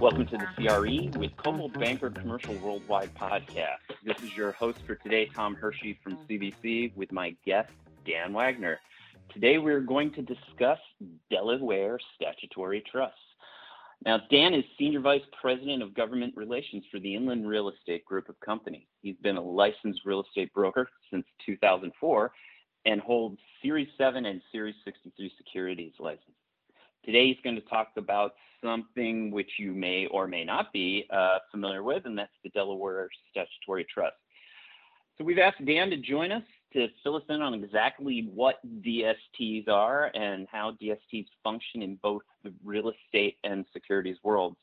Welcome to the CRE with Coldwell Banker Commercial Worldwide podcast. This is your host for today, Tom Hershey from CBC, with my guest, Dan Wagner. Today we're going to discuss Delaware Statutory Trusts. Now, Dan is Senior Vice President of Government Relations for the Inland Real Estate Group of Companies. He's been a licensed real estate broker since 2004 and holds Series 7 and Series 63 securities license. Today he's going to talk about something which you may or may not be uh, familiar with, and that's the Delaware Statutory Trust. So we've asked Dan to join us to fill us in on exactly what DSTs are and how DSTs function in both the real estate and securities worlds.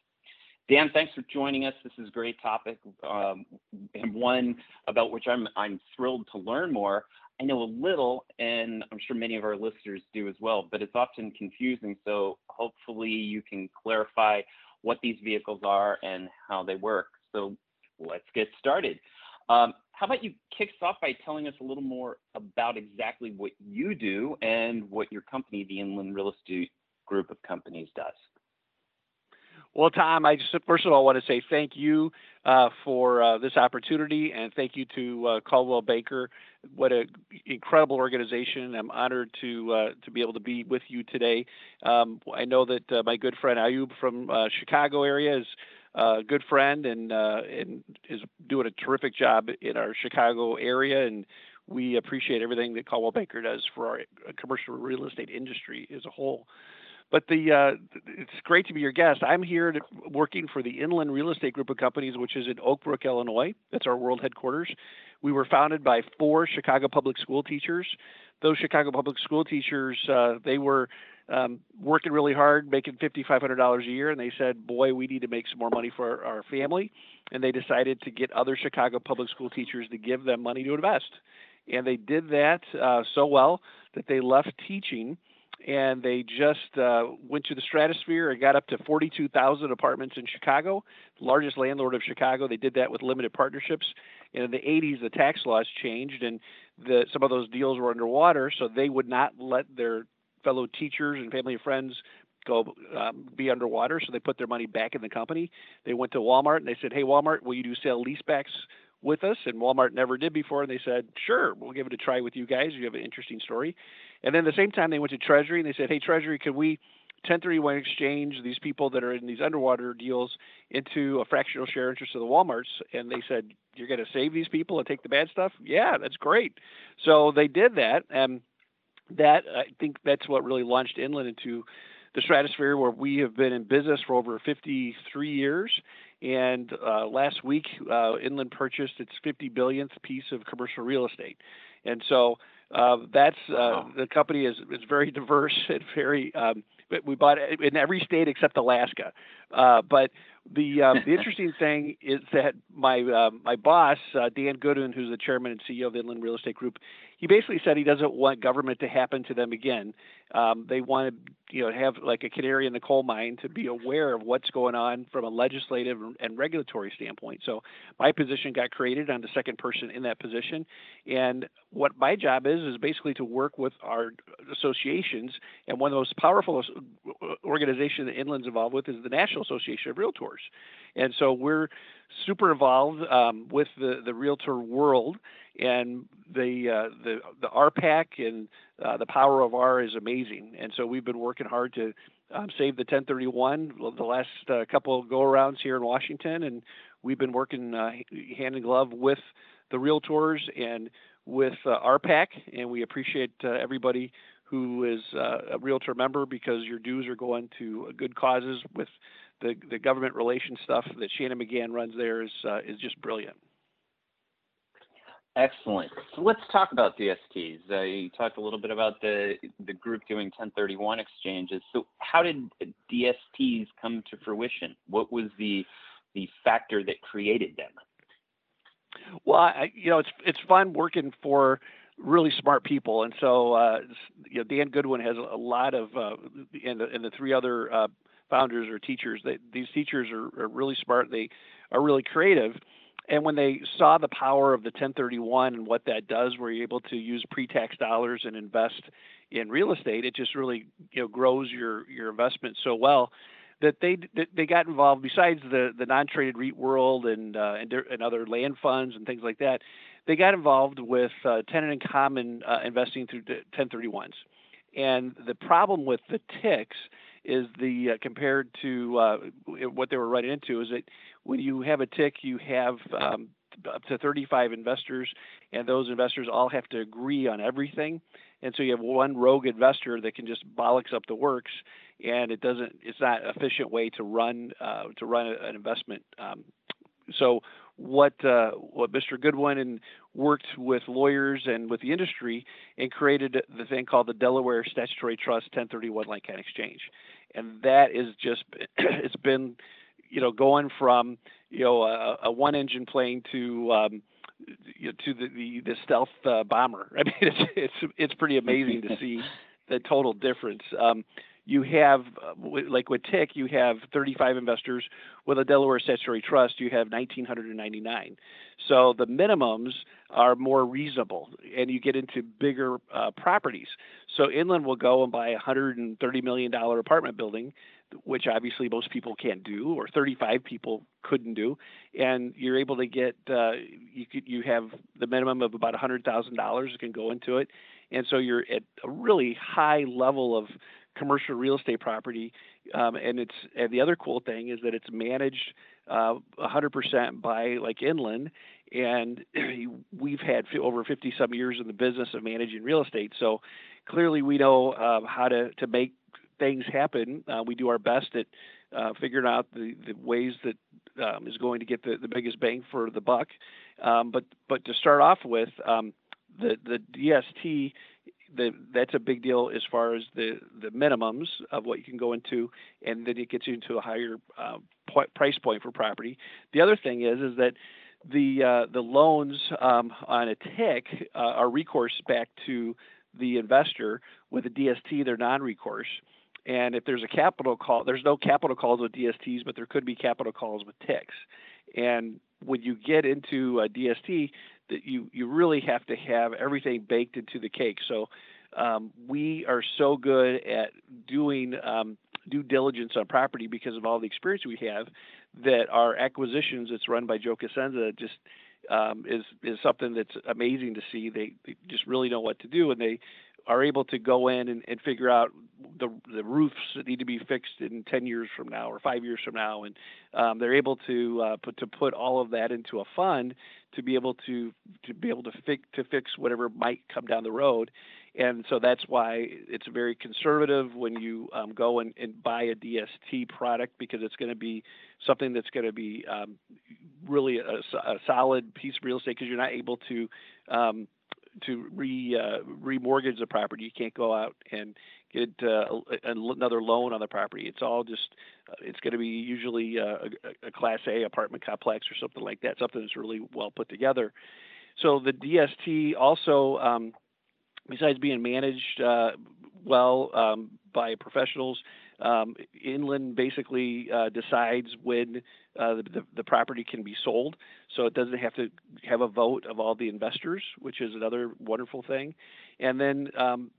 Dan, thanks for joining us. This is a great topic um, and one about which I'm, I'm thrilled to learn more. I know a little, and I'm sure many of our listeners do as well, but it's often confusing. So hopefully you can clarify what these vehicles are and how they work. So let's get started. Um, how about you kick us off by telling us a little more about exactly what you do and what your company, the Inland Real Estate Group of Companies, does? Well, Tom, I just first of all want to say thank you uh, for uh, this opportunity, and thank you to uh, Coldwell Banker. What an incredible organization! I'm honored to uh, to be able to be with you today. Um, I know that uh, my good friend Ayub from uh, Chicago area is a good friend and and is doing a terrific job in our Chicago area, and we appreciate everything that Coldwell Banker does for our commercial real estate industry as a whole. But the uh, it's great to be your guest. I'm here to, working for the Inland Real Estate Group of Companies, which is in Oak Brook, Illinois. That's our world headquarters. We were founded by four Chicago public school teachers. Those Chicago public school teachers, uh, they were um, working really hard, making $5,500 a year, and they said, "Boy, we need to make some more money for our, family." And they decided to get other Chicago public school teachers to give them money to invest. And they did that uh, so well that they left teaching and they just uh, went to the stratosphere and got up to 42,000 apartments in Chicago, largest landlord of Chicago. They did that with limited partnerships. And in the 80s, the tax laws changed, and the, some of those deals were underwater, so they would not let their fellow teachers and family and friends go um, be underwater. So they put their money back in the company. They went to Walmart and they said, "Hey, Walmart, will you do sale leasebacks with us?" And Walmart never did before, and they said, "Sure, we'll give it a try with you guys. You have an interesting story." And then at the same time, they went to Treasury and they said, "Hey, Treasury, can we 1031 exchange these people that are in these underwater deals into a fractional share interest of the WalMarts?" And they said, "You're going to save these people and take the bad stuff?" Yeah, that's great. So they did that, and that I think that's what really launched Inland into the stratosphere, where we have been in business for over 53 years. And uh, last week, uh, Inland purchased its 50 billionth piece of commercial real estate. And so uh, that's uh, wow. the company is is very diverse and very. Um, we bought it in every state except Alaska. Uh, but the uh, the interesting thing is that my uh, my boss uh, Dan Goodwin, who's the chairman and CEO of the Inland Real Estate Group, he basically said he doesn't want government to happen to them again. Um, they want to, you know, have like a canary in the coal mine to be aware of what's going on from a legislative and regulatory standpoint. So my position got created. I'm the second person in that position, and what my job is is basically to work with our associations. And one of the most powerful organizations that Inland's involved with is the National Association of Realtors. And so we're super involved um, with the, the realtor world, and the uh, the the RPAC and uh, the power of R is amazing. And so we've been working hard to um, save the 1031 the last uh, couple go arounds here in Washington, and we've been working uh, hand in glove with the realtors and with uh, RPAC, and we appreciate uh, everybody who is uh, a realtor member because your dues are going to good causes with the, the government relations stuff that Shannon McGahn runs there is uh, is just brilliant. Excellent. So let's talk about DSTs. Uh, you talked a little bit about the the group doing 1031 exchanges. So how did DSTs come to fruition? What was the the factor that created them? Well, I, you know, it's it's fun working for really smart people, and so uh, you know, Dan Goodwin has a lot of, uh, and the, and the three other uh, founders or teachers. They, these teachers are, are, really smart. They are really creative, and when they saw the power of the 1031 and what that does, where you're able to use pre-tax dollars and invest in real estate, it just really you know grows your your investment so well that they that they got involved. Besides the the non-traded REIT world and uh, and, and other land funds and things like that, they got involved with uh, tenant in common uh, investing through 1031s. And the problem with the TICs is the uh, compared to uh, what they were running into is that when you have a TIC, you have um, up to 35 investors, and those investors all have to agree on everything. And so you have one rogue investor that can just bollocks up the works, and it doesn't. It's not an efficient way to run uh, to run an investment. Um, so what uh, what Mr. Goodwin and worked with lawyers and with the industry and created the thing called the Delaware Statutory Trust 1031 Like-Kind Exchange, and that is just it's been you know going from you know a, a one engine plane to um, you know, to the the, the stealth uh, bomber. I mean it's it's it's pretty amazing to see the total difference. Um, you have, uh, like with TIC, you have 35 investors. With a Delaware Statutory Trust, you have 1,999. So the minimums are more reasonable, and you get into bigger uh, properties. So Inland will go and buy a $130 million apartment building, which obviously most people can't do, or 35 people couldn't do, and you're able to get uh, you could you have the minimum of about $100,000 can go into it, and so you're at a really high level of commercial real estate property. Um, and it's and the other cool thing is that it's managed uh, 100% by like Inland, and we've had over 50 some years in the business of managing real estate. So clearly, we know uh, how to to make things happen. Uh, we do our best at uh, figuring out the, the ways that um, is going to get the, the biggest bang for the buck. Um, but but to start off with, um, the the DST the, that's a big deal as far as the, the minimums of what you can go into, and then it gets you into a higher uh, price point for property. The other thing is is that the uh, the loans um, on a TIC uh, are recourse back to the investor. With a DST, they're non-recourse. And if there's a capital call, there's no capital calls with DSTs, but there could be capital calls with TICs. And when you get into a DST, that you you really have to have everything baked into the cake. So um, we are so good at doing um, due diligence on property because of all the experience we have that our acquisitions that's run by Joe Cosenza just um, is is something that's amazing to see. They, they, just really know what to do, and they are able to go in and, and figure out the the roofs that need to be fixed in 10 years from now or five years from now, and um, they're able to uh, put to put all of that into a fund to be able to to be able to fix to fix whatever might come down the road, and so that's why it's very conservative when you um, go and, and buy a DST product because it's going to be something that's going to be um, really a, a, solid piece of real estate because you're not able to um, to re uh, remortgage the property. You can't go out and get uh, another loan on the property. It's all just uh, it's going to be usually uh, a, a, Class A apartment complex or something like that. Something that's really well put together. So the DST also, um, besides being managed uh, well um, by professionals, um, Inland basically uh, decides when uh, the, the, property can be sold, so it doesn't have to have a vote of all the investors, which is another wonderful thing. And then um,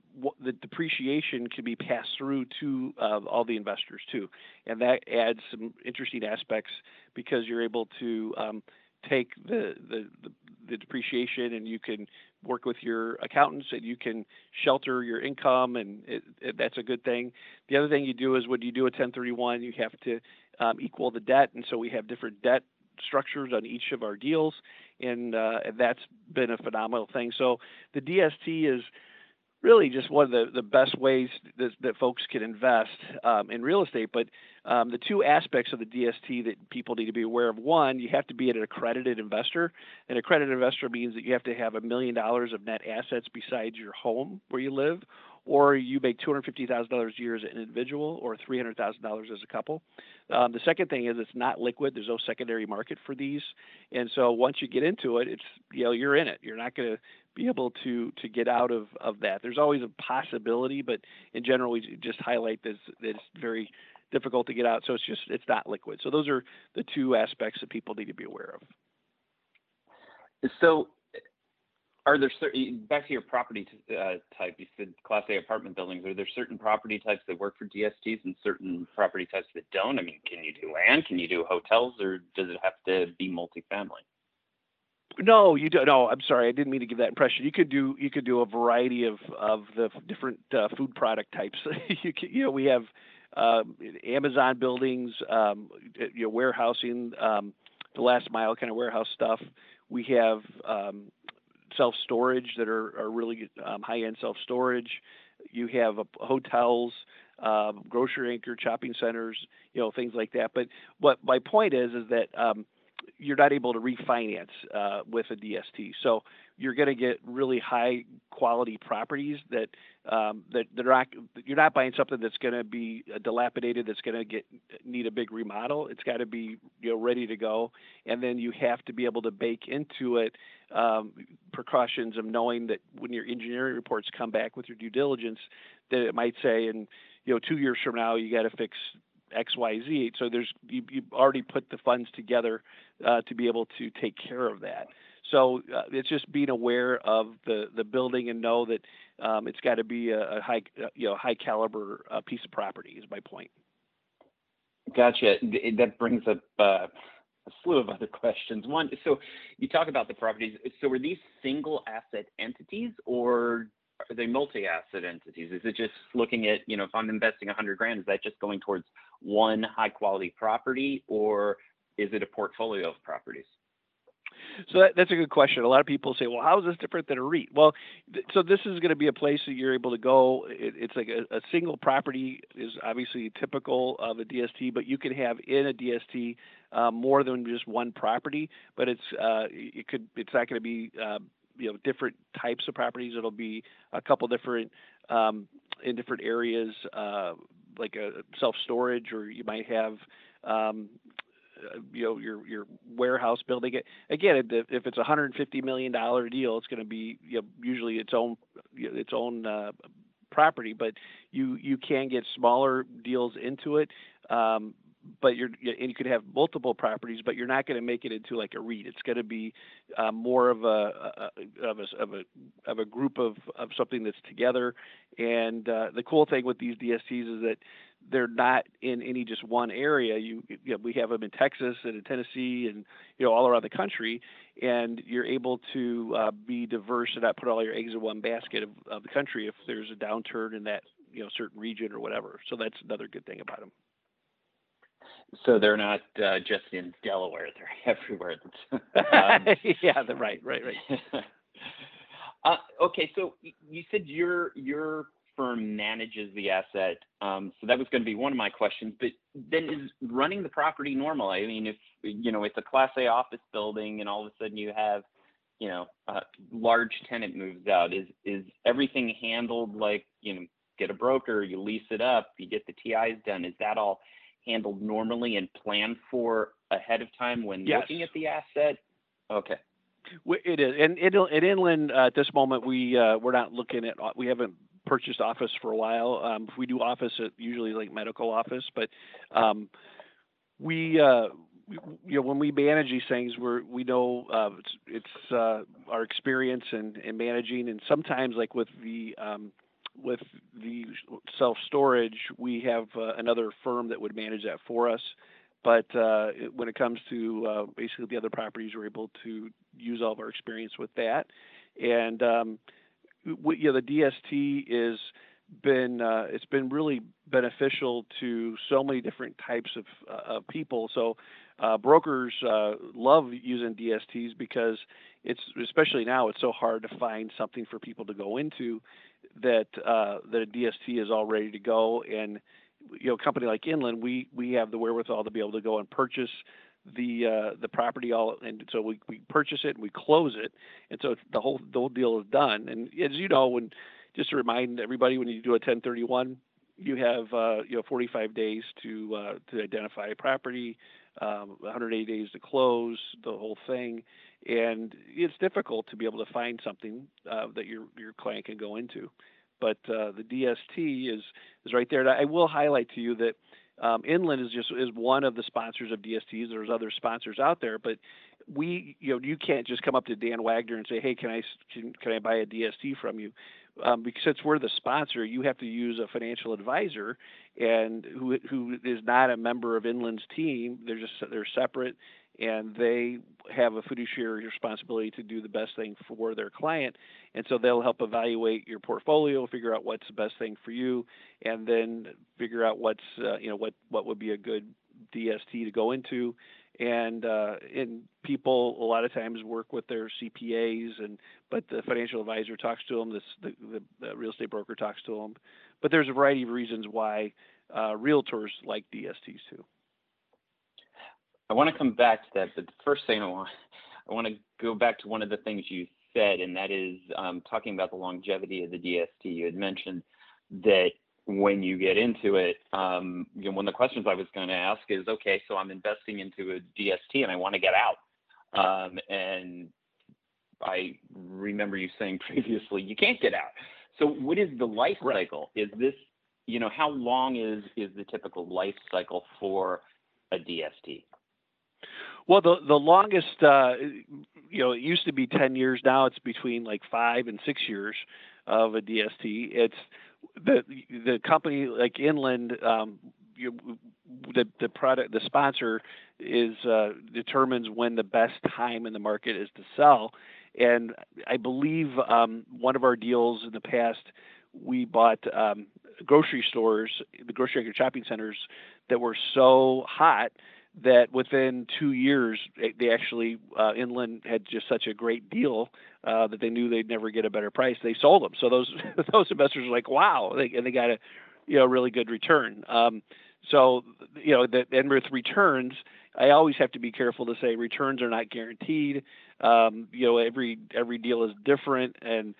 the depreciation can be passed through to uh, all the investors too, and that adds some interesting aspects because you're able to um, take the, the, the the depreciation and you can work with your accountants and you can shelter your income and it, it, that's a good thing. The other thing you do is when you do a 1031 you have to um, equal the debt. And so we have different debt structures on each of our deals and, uh, that's been a phenomenal thing so the dst is really just one of the, the best ways that, that folks can invest um, in real estate. But um, the two aspects of the DST that people need to be aware of one, you have to be an accredited investor. An accredited investor means that you have to have a million dollars of net assets besides your home where you live, or you make $250,000 a year as an individual or $300,000 as a couple. Um, the second thing is it's not liquid. There's no secondary market for these. And so once you get into it, it's, you know, you're in it. You're not going to be able to, to get out of, of that. There's always a possibility, but in general, we just highlight this, that it's very difficult to get out. So it's just, it's not liquid. So those are the two aspects that people need to be aware of. So are there certain back to your property uh, type? You said Class A apartment buildings. Are there certain property types that work for DSTs and certain property types that don't? I mean, can you do land? Can you do hotels, or does it have to be multifamily? No, you don't. No, I'm sorry. I didn't mean to give that impression. You could do you could do a variety of of the different uh, food product types. you can, you know we have um, Amazon buildings, um, know warehousing, um, the last mile kind of warehouse stuff. We have um, self storage that are are really um, high end self storage. You have uh, hotels, um, grocery anchor shopping centers, you know things like that. But what my point is is that um, you're not able to refinance uh, with a DST. So you're going to get really high quality properties that um, that they're not. You're not buying something that's going to be dilapidated. That's going to get need a big remodel. It's got to be you know ready to go, and then you have to be able to bake into it um, precautions of knowing that when your engineering reports come back with your due diligence, that it might say, and you know, two years from now you got to fix X, Y, Z. So there's you, you've already put the funds together uh, to be able to take care of that. So uh, it's just being aware of the the building and know that um, it's got to be a, a high uh, you know high caliber uh, piece of property. Is my point. Gotcha. That brings up uh, a slew of other questions. One, so you talk about the properties. So are these single asset entities or are they multi-asset entities? Is it just looking at, you know, if I'm investing 100 grand, is that just going towards one high quality property or is it a portfolio of properties? So that, that's a good question. A lot of people say, well, how is this different than a REIT? Well, th- so this is going to be a place that you're able to go. It, it's like a, a, single property is obviously typical of a DST, but you can have in a DST uh, more than just one property. But it's uh, it could it's not going to be uh, you know different types of properties. It'll be a couple different um, in different areas, uh, like a self storage, or you might have um, you know your your warehouse building. Again, if it's a hundred fifty million dollar deal, it's going to be you know, usually its own its own uh, property, but you you can get smaller deals into it. Um, but you're and you could have multiple properties, but you're not going to make it into like a REIT. It's going to be uh, more of a, a, of a of a of a group of of something that's together. And uh, the cool thing with these DSTs is that they're not in any just one area. You, you know, we have them in Texas and in Tennessee and you know all around the country, and you're able to uh, be diverse and not put all your eggs in one basket of, of the country if there's a downturn in that you know certain region or whatever. So that's another good thing about them. So they're not uh, just in Delaware; they're everywhere. um, yeah, they're right, right, right. uh, okay, so you said your your firm manages the asset. Um, so that was going to be one of my questions. But then is running the property normal? I mean, if you know it's a Class A office building, and all of a sudden you have, you know, a large tenant moves out, is is everything handled like you know, get a broker, you lease it up, you get the TIs done? Is that all handled normally and planned for ahead of time when yes. looking at the asset? Okay. It is, and at Inland uh, at this moment we uh, we're not looking at we haven't purchased office for a while. Um, if we do office at usually like medical office, but um, we, uh, you know, when we manage these things, we're we know uh, it's, it's uh, our experience in, in managing, and sometimes like with the um, with the self storage, we have uh, another firm that would manage that for us. But uh, when it comes to uh, basically the other properties, we're able to use all of our experience with that. And um, we, the DST is been uh, it's been really beneficial to so many different types of, uh, of people. So uh, brokers love using DSTs because it's especially now it's so hard to find something for people to go into that uh, that a DST is all ready to go. And you know, a company like Inland, we we have the wherewithal to be able to go and purchase the uh, the property all, and so we, we purchase it and we close it, and so the whole the whole deal is done. And as you know, when just to remind everybody, when you do a 1031, you have uh, you know 45 days to uh, to identify a property, um, 180 days to close the whole thing, and it's difficult to be able to find something uh, that your your client can go into. But uh, the DST is is right there. And I will highlight to you that um, Inland is just is one of the sponsors of DSTs. There's other sponsors out there, but we, you know, you can't just come up to Dan Wagner and say, "Hey, can I can, can I buy a DST from you?" Um, because since we're the sponsor, you have to use a financial advisor, and who who is not a member of Inland's team. They're just they're separate, and they have a fiduciary responsibility to do the best thing for their client. And so they'll help evaluate your portfolio, figure out what's the best thing for you, and then figure out what's uh, you know what what would be a good DST to go into. And uh, and people a lot of times work with their CPAs, and but the financial advisor talks to them, the, the, the real estate broker talks to them. But there's a variety of reasons why uh, realtors like DSTs too. I want to come back to that, but the first thing I want I want to go back to one of the things you said, and that is um, talking about the longevity of the DST. You had mentioned that when you get into it, um, you know, one of the questions I was going to ask is, okay, so I'm investing into a DST and I want to get out, um, and I remember you saying previously you can't get out. So what is the life cycle? Is this, you know, how long is is the typical life cycle for a DST? Well, the the longest, uh, you know, it used to be ten years. Now it's between like five and six years of a DST. It's the the company like Inland. Um, you, the the product the sponsor is uh, determines when the best time in the market is to sell, and I believe um, one of our deals in the past we bought um, grocery stores, the grocery shopping centers that were so hot that within two years they actually uh, Inland had just such a great deal uh, that they knew they'd never get a better price. They sold them, so those those investors were like, "Wow!" They, and they got a you know really good return. Um, so you know that and with returns, I always have to be careful to say returns are not guaranteed. Um, you know every every deal is different and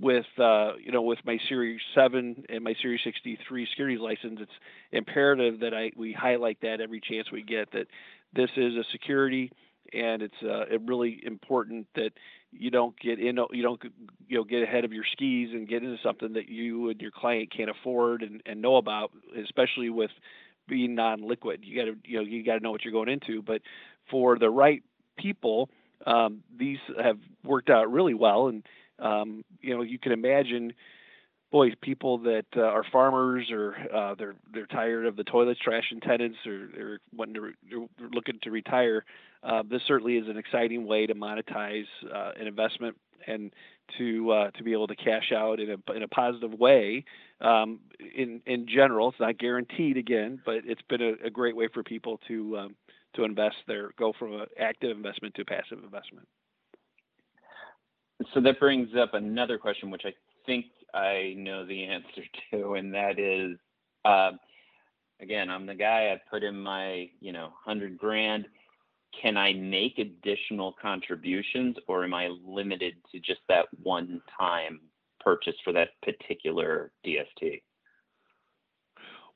with uh, you know with my Series Seven and my Series 63 securities license, it's imperative that I we highlight that every chance we get that this is a security, and it's uh, really important that you don't get in you don't you know get ahead of your skis and get into something that you and your client can't afford and, and know about, especially with being non-liquid. You got to you know you got to know what you're going into, but for the right people. Um, these have worked out really well, and um, you know, you can imagine, boy, people that uh, are farmers or uh, they're they're tired of the toilets, trash, and tenants, or they're wanting to re- they're looking to retire. Uh, this certainly is an exciting way to monetize uh, an investment and to uh, to be able to cash out in a in a positive way. Um, in in general, it's not guaranteed again, but it's been a, a great way for people to um, to invest their go from an active investment to passive investment. So that brings up another question, which I think I know the answer to, and that is, uh, again, I'm the guy. I put in my, you know, hundred grand. Can I make additional contributions, or am I limited to just that one-time purchase for that particular DST?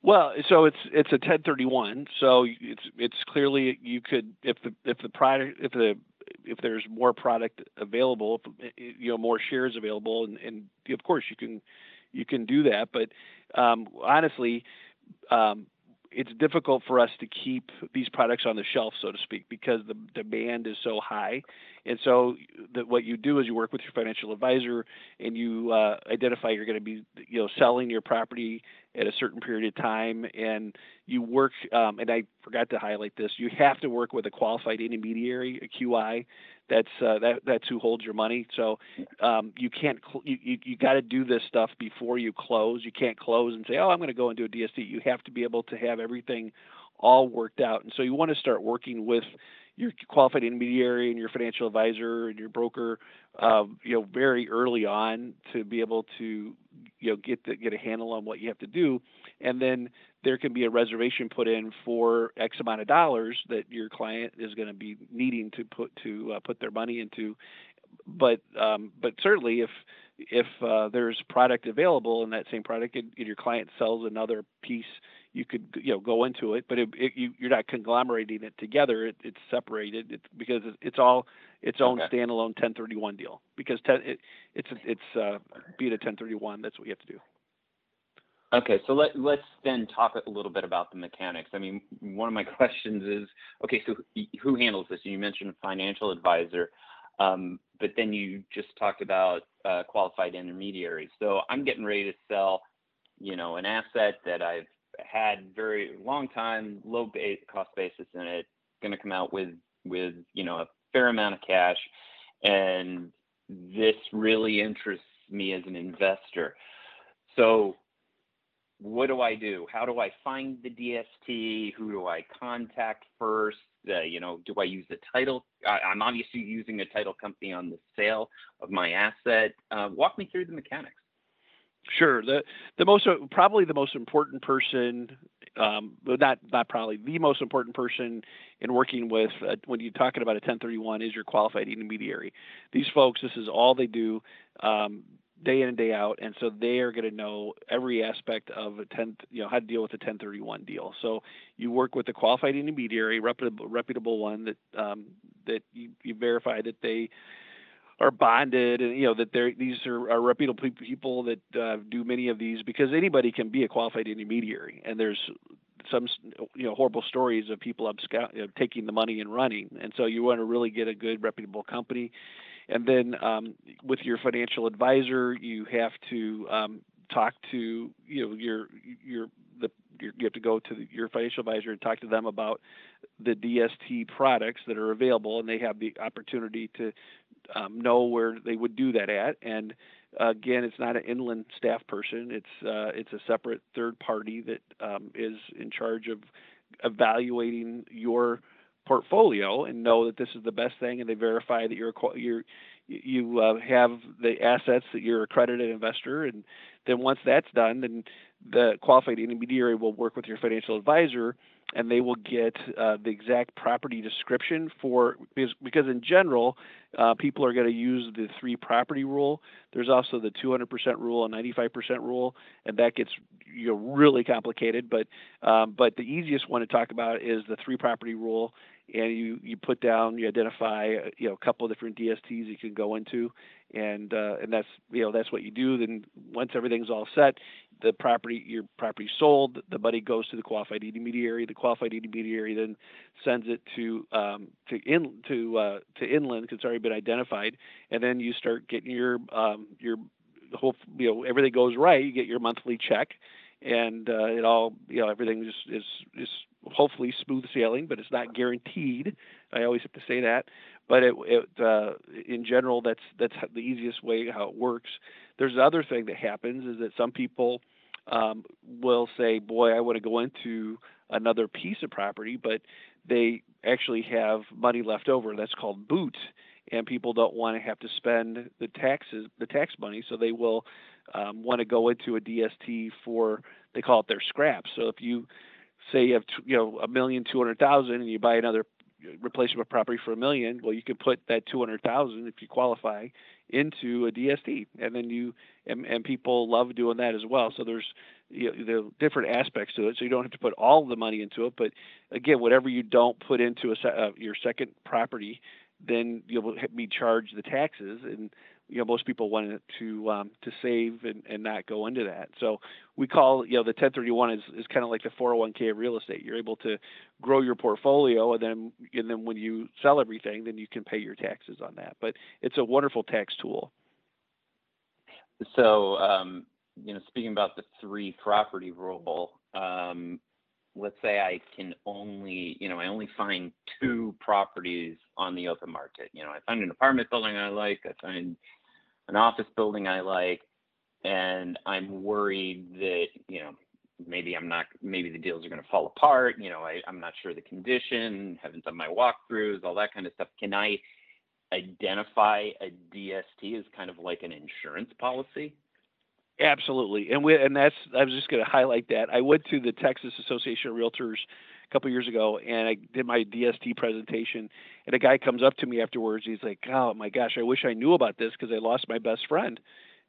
Well, so it's it's a 1031. So it's it's clearly you could if the if the product if the if there's more product available, you know, more shares available, and, and of course you can you can do that. But um, honestly, um, it's difficult for us to keep these products on the shelf, so to speak, because the demand is so high. And so, what you do is you work with your financial advisor, and you uh, identify you're going to be, you know, selling your property at a certain period of time, and you work. Um, and I forgot to highlight this: you have to work with a qualified intermediary, a QI, that's uh, that that's who holds your money. So um, you can't cl- you you, you got to do this stuff before you close. You can't close and say, oh, I'm going to go into a DST. You have to be able to have everything all worked out. And so you want to start working with your qualified intermediary and your financial advisor and your broker, uh, you know, very early on to be able to, you know, get the, get a handle on what you have to do, and then there can be a reservation put in for X amount of dollars that your client is going to be needing to put to uh, put their money into. But um, but certainly if if uh, there's product available in that same product and, and your client sells another piece you could you know go into it, but it, it, you, you're not conglomerating it together. It, it's separated it's because it's all its own okay. standalone 1031 deal. Because ten, it, it's it's uh, be it a 1031, that's what you have to do. Okay, so let, let's then talk a little bit about the mechanics. I mean, one of my questions is, okay, so who handles this? You mentioned financial advisor, um, but then you just talked about uh, qualified intermediaries. So I'm getting ready to sell, you know, an asset that I've had very long time, low cost basis in it, going to come out with with you know a fair amount of cash, and this really interests me as an investor. So what do I do? How do I find the DST? Who do I contact first? Uh, you know, do I use the title? I, am obviously using a title company on the sale of my asset. Uh, walk me through the mechanics. Sure. The the most probably the most important person, um, not not probably the most important person in working with uh, when you're talking about a 1031 is your qualified intermediary. These folks, this is all they do. Um, day in and day out, and so they are going to know every aspect of a 10, you know, how to deal with a 1031 deal. So you work with a qualified intermediary, reputable, reputable one that um, that you, you verify that they are bonded, and you know that they're these are, are reputable people that uh, do many of these because anybody can be a qualified intermediary, and there's some you know horrible stories of people abscond, you know, taking the money and running, and so you want to really get a good reputable company. And then um, with your financial advisor, you have to um, talk to you know your your the you have to go to the, your financial advisor and talk to them about the DST products that are available, and they have the opportunity to um, know where they would do that at. And again, it's not an inland staff person; it's uh, it's a separate third party that um, is in charge of evaluating your portfolio and know that this is the best thing, and they verify that you're you're you uh, have the assets that you're accredited investor, and then once that's done, then the qualified intermediary will work with your financial advisor, and they will get uh, the exact property description for because, because in general, uh, people are going to use the three property rule. There's also the 200% rule and 95% rule, and that gets you know really complicated. But um, but the easiest one to talk about is the three property rule, and you you put down you identify uh, you know a couple of different DSTs you can go into and uh, and that's you know that's what you do then once everything's all set the property your property sold the money goes to the qualified intermediary the qualified intermediary then sends it to um, to in to uh, to inland because it's already been identified and then you start getting your um, your whole you know everything goes right you get your monthly check and uh, it all you know everything is is is hopefully smooth sailing, but it's not guaranteed. I always have to say that. But it, it uh, in general, that's that's the easiest way how it works. There's another thing that happens is that some people um, will say, "Boy, I want to go into another piece of property," but they actually have money left over. That's called boot, and people don't want to have to spend the taxes, the tax money, so they will um, want to go into a DST for they call it their scraps. So if you say you have you know a million two hundred thousand and you buy another replacement property for a million, well you can put that two hundred thousand if you qualify into a DST, and then you and, and people love doing that as well. So there's you know, the different aspects to it. So you don't have to put all the money into it, but again, whatever you don't put into a, uh, your second property, then you'll be charged the taxes and you know most people want to um, to save and, and not go into that. So we call you know the 1031 is, is kind of like the 401k of real estate. You're able to grow your portfolio, and then and then when you sell everything, then you can pay your taxes on that. But it's a wonderful tax tool. So um, you know, speaking about the three property rule, um, let's say I can only, you know, I only find two properties on the open market. You know, I find an apartment building I like, I find an office building I like, and I'm worried that, you know, maybe I'm not, maybe the deals are going to fall apart. You know, I, I'm not sure the condition, haven't done my walkthroughs, all that kind of stuff. Can I identify a DST as kind of like an insurance policy? Absolutely, and we and that's I was just going to highlight that. I went to the Texas Association of Realtors a couple years ago, and I did my DST presentation, and a guy comes up to me afterwards. He's like, "Oh my gosh, I wish I knew about this because I lost my best friend."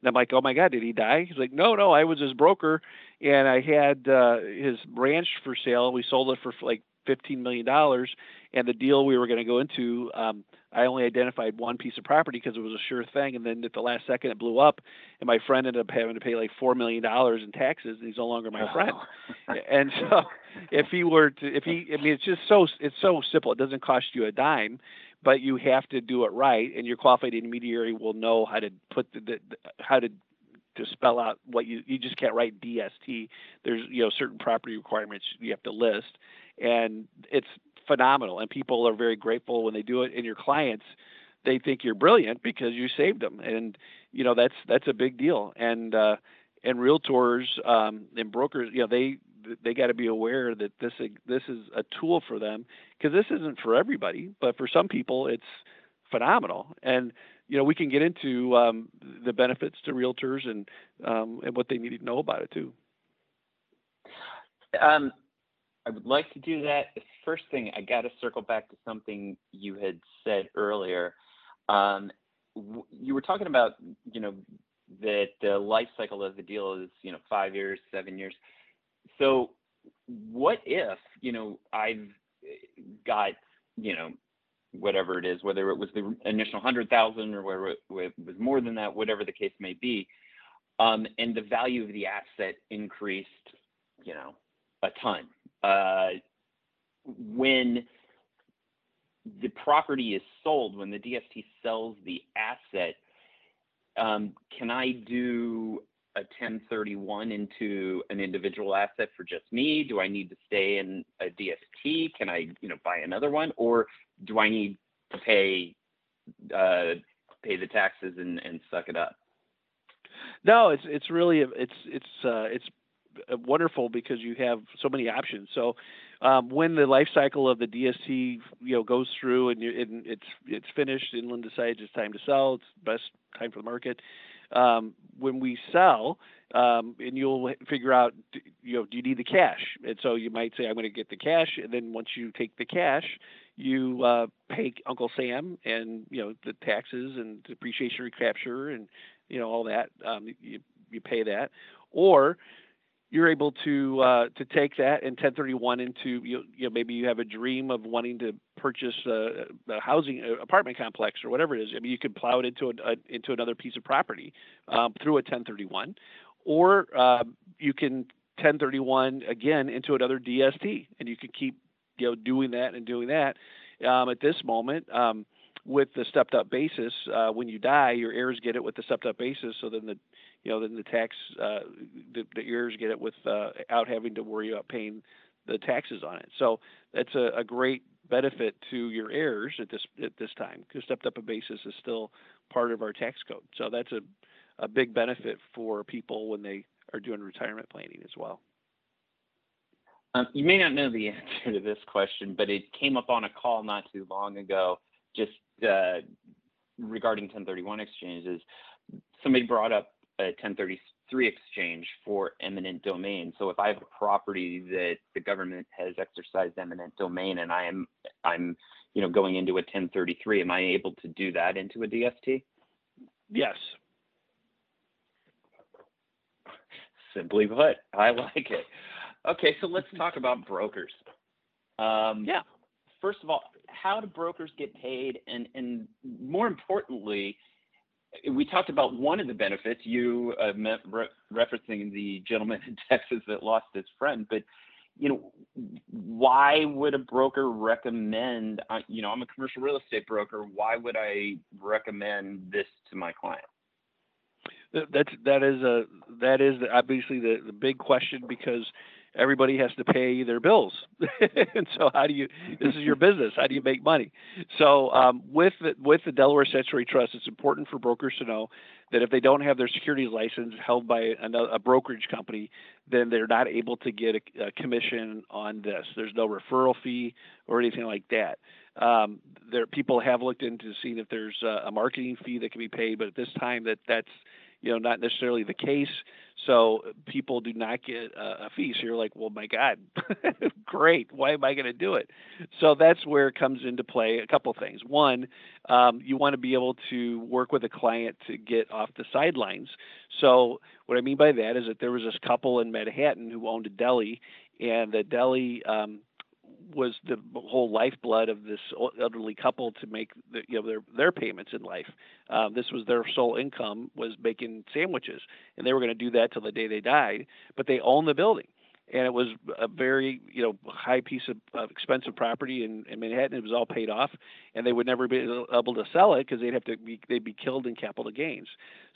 And I'm like, "Oh my God, did he die?" He's like, "No, no, I was his broker, and I had uh, his ranch for sale. We sold it for like fifteen million dollars, and the deal we were going to go into." Um, I only identified one piece of property because it was a sure thing, and then at the last second it blew up, and my friend ended up having to pay like four million dollars in taxes, and he's no longer my friend. Oh. and so, if he were to, if he, I mean, it's just so it's so simple. It doesn't cost you a dime, but you have to do it right, and your qualified intermediary will know how to put the, the how to to spell out what you you just can't write DST. There's you know certain property requirements you have to list, and it's phenomenal, and people are very grateful when they do it. And your clients, they think you're brilliant because you saved them, and you know that's that's a big deal. And uh, and realtors um, and brokers, you know, they they got to be aware that this this is a tool for them because this isn't for everybody, but for some people it's phenomenal. And you know, we can get into um, the benefits to realtors and um, and what they need to know about it too. Um, I would like to do that. First thing, I got to circle back to something you had said earlier. Um, you were talking about, you know, that the life cycle of the deal is, you know, five years, seven years. So, what if, you know, I've got, you know, whatever it is, whether it was the initial hundred thousand or whether it was more than that, whatever the case may be, um, and the value of the asset increased, you know, a ton when the property is sold, when the DST sells the asset, um, can I do a 1031 into an individual asset for just me? Do I need to stay in a DST? Can I, you know, buy another one, or do I need to pay uh, pay the taxes and, and suck it up? No, it's it's really it's it's uh, it's uh, wonderful because you have so many options. So um, when the life cycle of the DST you know goes through and, you, and it's it's finished, Inland decides it's time to sell. It's best time for the market. Um, when we sell, um, and you'll figure out, you know, do you need the cash? And so you might say, I'm going to get the cash, and then once you take the cash, you uh, pay Uncle Sam and you know the taxes and depreciation recapture and you know all that. Um, you you pay that, or you're able to uh, to take that and 1031 into you, you know maybe you have a dream of wanting to purchase a, a housing a apartment complex or whatever it is. I mean, you could plow it into a, a into another piece of property um, through a 1031, or uh, you can 1031 again into another DST, and you can keep you know doing that and doing that. Um, at this moment. Um, with the stepped up basis, uh, when you die, your heirs get it with the stepped up basis. So then the you know, then the tax, uh, heirs get it without uh, having to worry about paying the taxes on it. So that's a, a great benefit to your heirs at this at this time because stepped up a basis is still part of our tax code. So that's a, a big benefit for people when they are doing retirement planning as well. Um, you may not know the answer to this question, but it came up on a call not too long ago, just uh, regarding 1031 exchanges. Somebody brought up a 1033 exchange for eminent domain. So if I have a property that the government has exercised eminent domain and I am I'm you know going into a 1033, am I able to do that into a DST? Yes. Simply put, I like it. Okay, so let's talk about brokers. Um, yeah. First of all, how do brokers get paid, and and more importantly, we talked about one of the benefits you uh, re- referencing the gentleman in Texas that lost his friend, but you know, why would a broker recommend? Uh, you know, I'm a commercial real estate broker. Why would I recommend this to my client? That's that is a that is obviously the the big question because everybody has to pay their bills. and so how do you this is your business. How do you make money? So um, with the, with the Delaware Statutory Trust, it's important for brokers to know that if they don't have their securities license held by a, a brokerage company, then they're not able to get a, a, commission on this. There's no referral fee or anything like that. Um, there people have looked into seeing if there's a, a marketing fee that can be paid, but at this time that that's you know not necessarily the case. So people do not get a, a fee. So you're like, well, my God, great. Why am I going to do it? So that's where it comes into play. A couple things. One, um, you want to be able to work with a client to get off the sidelines. So what I mean by that is that there was this couple in Manhattan who owned a deli, and the deli um, was the whole lifeblood of this elderly couple to make the, you know their their payments in life. Um, this was their sole income was making sandwiches, and they were going to do that till the day they died. But they owned the building, and it was a very you know high piece of, of expensive property in, in Manhattan. It was all paid off, and they would never be able to sell it because they'd have to be they'd be killed in capital gains.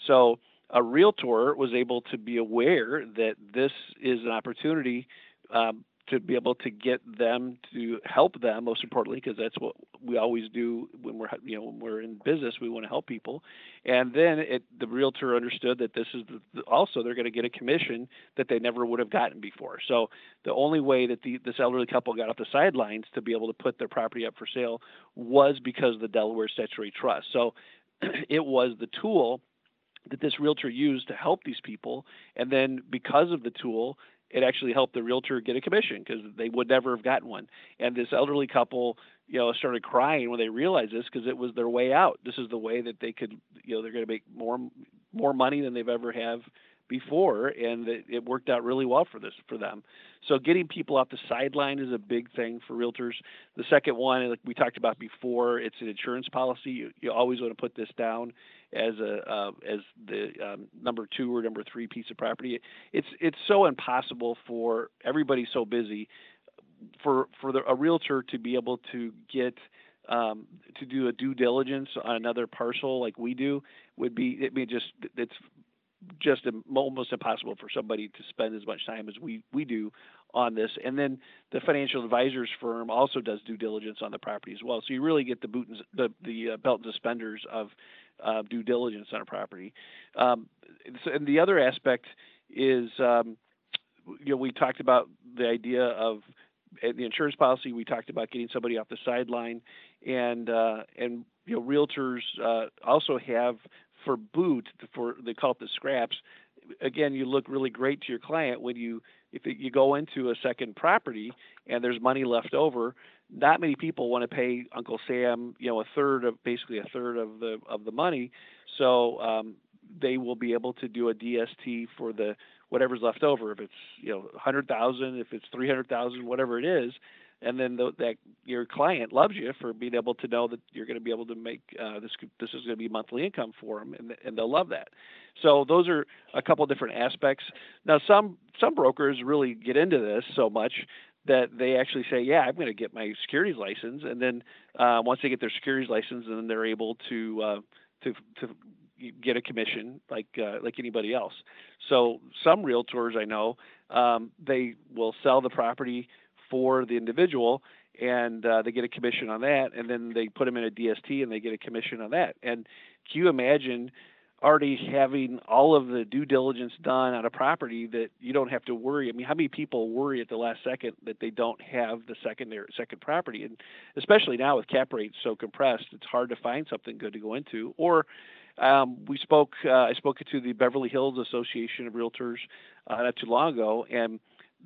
So a realtor was able to be aware that this is an opportunity um, to be able to get them to help them most importantly because that's what we always do when we're you know when we're in business we want to help people. And then it, the realtor understood that this is the, also they're going to get a commission that they never would have gotten before. So the only way that the, this elderly couple got off the sidelines to be able to put their property up for sale was because of the Delaware statutory trust. So it was the tool that this realtor used to help these people. And then because of the tool it actually helped the realtor get a commission because they would never have gotten one. And this elderly couple, you know, started crying when they realized this because it was their way out. This is the way that they could, you know, they're going to make more more money than they've ever have before, and it, it worked out really well for this for them. So getting people off the sideline is a big thing for realtors. The second one, like we talked about before, it's an insurance policy. You, you always want to put this down as a uh, as the um, number two or number three piece of property. It's it's so impossible for everybody so busy for for the, a realtor to be able to get um, to do a due diligence on another parcel like we do would be it mean just it's just almost impossible for somebody to spend as much time as we we do on this. And then the financial advisors firm also does due diligence on the property as well. So you really get the boot and the the uh, belt and suspenders of uh, due diligence on a property. Um, and the other aspect is, um, you know, we talked about the idea of the insurance policy. We talked about getting somebody off the sideline, and uh, and you know, realtors uh, also have for boot for they call it the scraps. Again, you look really great to your client when you if you go into a second property and there's money left over not many people want to pay Uncle Sam, you know, a third of basically a third of the of the money. So um, they will be able to do a DST for the whatever's left over. If it's you know hundred thousand, if it's three hundred thousand, whatever it is, and then the, that your client loves you for being able to know that you're going to be able to make uh, this. This is going to be monthly income for them, and and they'll love that. So those are a couple different aspects. Now some some brokers really get into this so much that they actually say, yeah, I'm going to get my securities license, and then uh, once they get their securities license, then they're able to uh, to to get a commission like uh, like anybody else. So some realtors I know um, they will sell the property for the individual, and uh, they get a commission on that, and then they put them in a DST and they get a commission on that. And can you imagine? already having all of the due diligence done on a property that you don't have to worry. I mean, how many people worry at the last second that they don't have the second second property? And especially now with cap rates so compressed, it's hard to find something good to go into. Or um, we spoke, uh, I spoke to the Beverly Hills Association of Realtors uh, not too long ago, and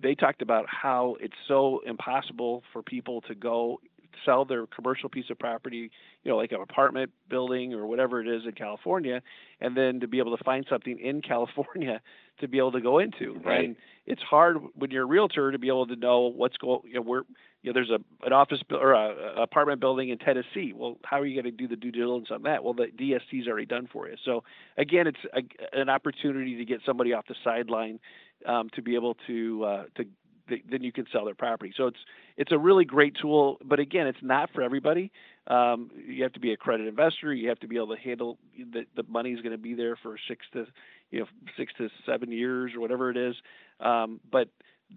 they talked about how it's so impossible for people to go sell their commercial piece of property, you know, like an apartment building or whatever it is in California, and then to be able to find something in California to be able to go into. Right. And it's hard when you're a realtor to be able to know what's going. You know, where you know, there's a an office or a, a apartment building in Tennessee. Well, how are you going to do the due diligence on that? Well, the DST is already done for you. So again, it's a, an opportunity to get somebody off the sideline um, to be able to uh, to then you can sell their property. So it's it's a really great tool, but again, it's not for everybody. Um, you have to be accredited investor. You have to be able to handle the the money is going to be there for six to you know six to seven years or whatever it is. Um, but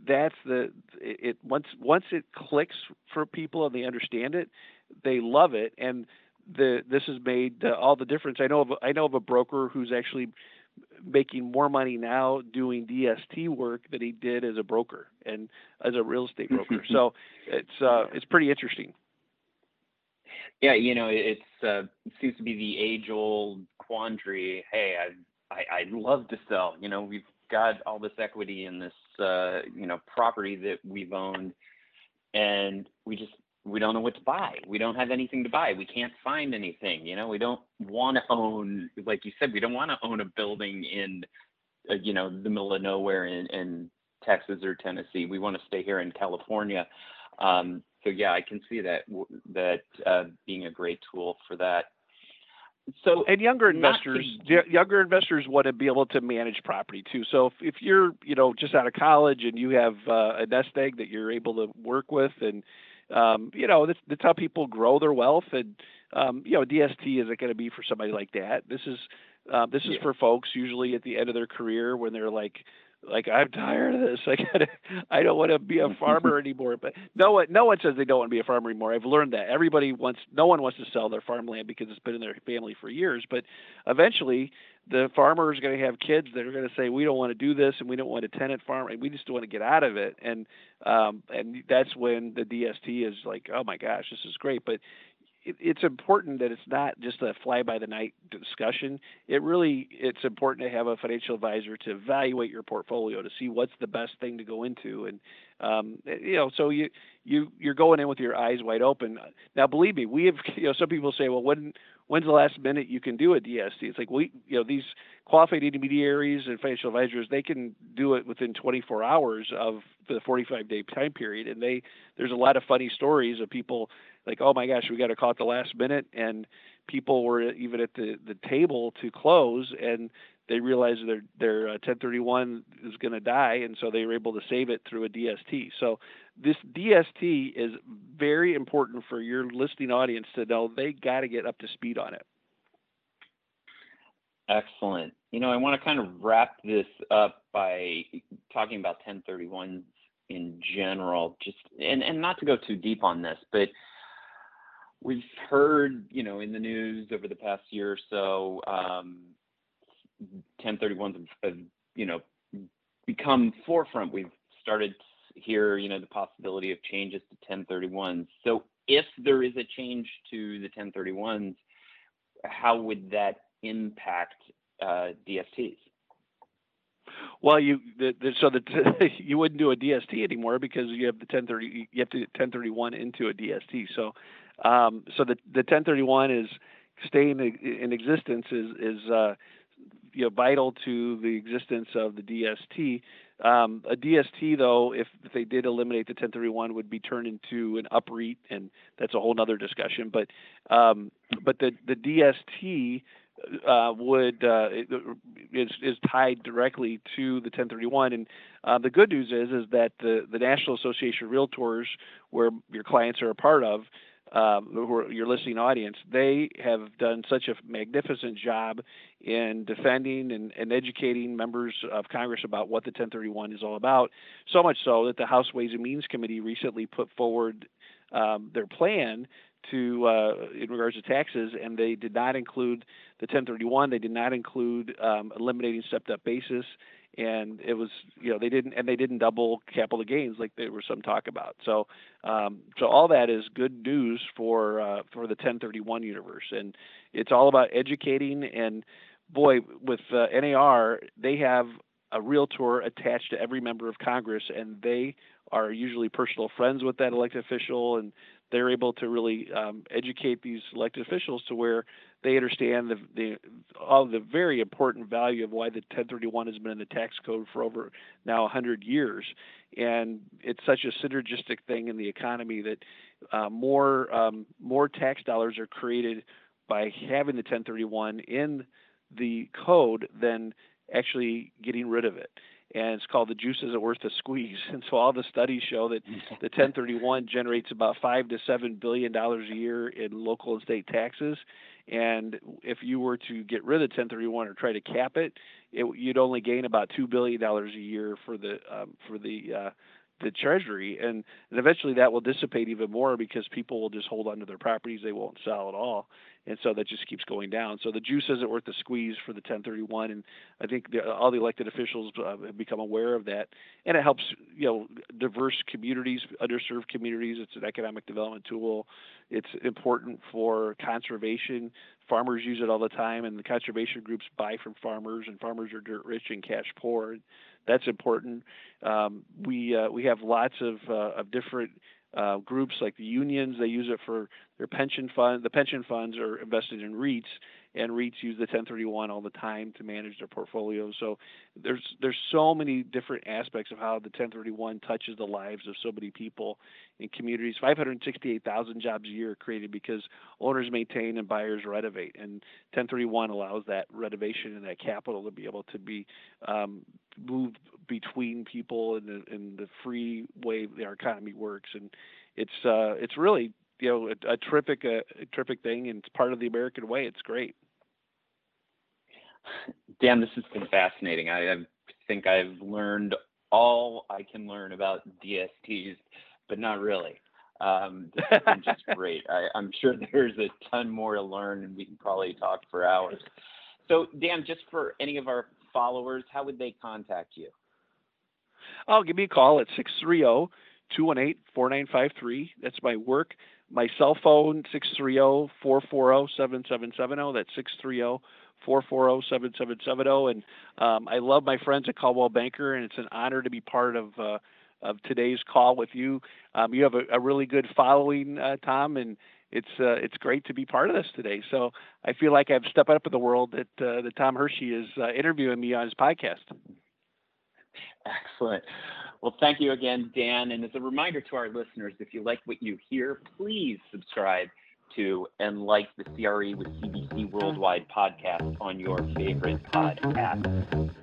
that's the it once once it clicks for people and they understand it, they love it and the this has made uh, all the difference. I know of I know of a broker who's actually making more money now doing DST work than he did as a broker and as a real estate broker. so it's uh, it's pretty interesting. Yeah, you know, it's uh, it seems to be the age-old quandary. Hey, I, I I'd love to sell. You know, we've got all this equity in this uh, you know property that we've owned, and we just we don't know what to buy. We don't have anything to buy. We can't find anything. You know, we don't want to own, like you said, we don't want to own a building in, uh, you know, the middle of nowhere in, in Texas or Tennessee. We want to stay here in California. Um, so yeah, I can see that that uh, being a great tool for that. So and younger investors, to... younger investors want to be able to manage property too. So if, if you're you know just out of college and you have uh, a nest egg that you're able to work with, and um, you know that's, that's how people grow their wealth. And um, you know DST isn't going to be for somebody like that. This is uh, this is yeah. for folks usually at the end of their career when they're like like I'm tired of this. I gotta, I don't want to be a farmer anymore. But no one no one says they don't want to be a farmer anymore. I've learned that everybody wants no one wants to sell their farmland because it's been in their family for years. But eventually, the farmer is going to have kids that are going to say we don't want to do this and we don't want a tenant farm and we just want to get out of it. And um, and that's when the DST is like, oh my gosh, this is great. But it, it's important that it's not just a fly by the night discussion. It really it's important to have a financial advisor to evaluate your portfolio to see what's the best thing to go into and um, you know so you you you're going in with your eyes wide open. Now believe me, we have you know some people say well when when's the last minute you can do a DST? It's like we you know these qualified intermediaries and financial advisors they can do it within 24 hours of the 45 day time period and they there's a lot of funny stories of people like, oh my gosh, we got to call at the last minute, and people were even at the, the table to close, and they realized their their uh, 1031 is going to die, and so they were able to save it through a DST. So this DST is very important for your listening audience to know they got to get up to speed on it. Excellent. You know, I want to kind of wrap this up by talking about 1031s in general, just and, and not to go too deep on this, but we've heard, you know, in the news over the past year or so, um, 1031s have, you know, become forefront. We've started to hear, you know, the possibility of changes to 1031s. So if there is a change to the 1031s, how would that impact uh, DSTs? Well, you the, the, so that you wouldn't do a DST anymore because you have the 1030 you have to 1031 into a DST. So um, so the the 1031 is staying in existence is is uh, you know vital to the existence of the DST. Um, a DST though, if, if they did eliminate the 1031, would be turned into an UPREIT, and that's a whole other discussion. But um, but the the DST uh, would uh, is is tied directly to the 1031. And uh, the good news is is that the the National Association of Realtors, where your clients are a part of, um, who are your listening audience, they have done such a magnificent job in defending and, and, educating members of Congress about what the 1031 is all about. So much so that the House Ways and Means Committee recently put forward um, their plan to uh, in regards to taxes, and they did not include the 1031. They did not include um, eliminating stepped-up basis and it was you know they didn't and they didn't double capital gains like there was some talk about. So um, so all that is good news for uh, for the 1031 universe. And it's all about educating and boy with uh, NAR they have a realtor attached to every member of Congress and they are usually personal friends with that elected official and they're able to really um, educate these elected officials to where they understand the, the all the very important value of why the 1031 has been in the tax code for over now 100 years, and it's such a synergistic thing in the economy that uh, more um, more tax dollars are created by having the 1031 in the code than actually getting rid of it and it's called the juice isn't worth the squeeze. And so all the studies show that the 1031 generates about five to seven billion dollars a year in local and state taxes. And if you were to get rid of 1031 or try to cap it, it you'd only gain about two billion dollars a year for the um, for the uh, the treasury and, and eventually that will dissipate even more because people will just hold onto their properties. They won't sell at all. And so that just keeps going down. So the juice isn't worth the squeeze for the 1031 and i think the, all the elected officials uh, have become aware of that. And it helps you know diverse communities underserved communities. It's an economic development tool. It's important for conservation. Farmers use it all the time. And the conservation groups buy from farmers and farmers are dirt rich and cash poor that's important. Um, we uh, we have lots of uh, of different uh, groups like the unions. They use it for their pension fund. The pension funds are invested in REITs, and REITs use the 1031 all the time to manage their portfolios. So there's there's so many different aspects of how the 1031 touches the lives of so many people in communities. 568,000 jobs a year created because owners maintain and buyers renovate, and 1031 allows that renovation and that capital to be able to be um, moved between people in the in the free way our economy works, and it's uh, it's really you know a, a terrific a, a terrific thing, and it's part of the American way. It's great. Dan, this has been fascinating. I, I think I've learned all I can learn about DSTs, but not really. Um, this has been just great. I, I'm sure there's a ton more to learn, and we can probably talk for hours. So, Dan, just for any of our followers, how would they contact you? Oh, give me a call at 630 218 4953. That's my work. My cell phone, 630 440 7770. That's 630 440 7770. And um, I love my friends at Coldwell Banker, and it's an honor to be part of. Uh, of today's call with you. Um, you have a, a, really good following, uh, Tom, and it's uh, it's great to be part of this today. So I feel like I've stepped up in the world that uh, that Tom Hershey is uh, interviewing me on his podcast. Excellent. Well, thank you again, Dan. And as a reminder to our listeners, if you like what you hear, please subscribe to and like the CRE with CBC Worldwide podcast on your favorite podcast.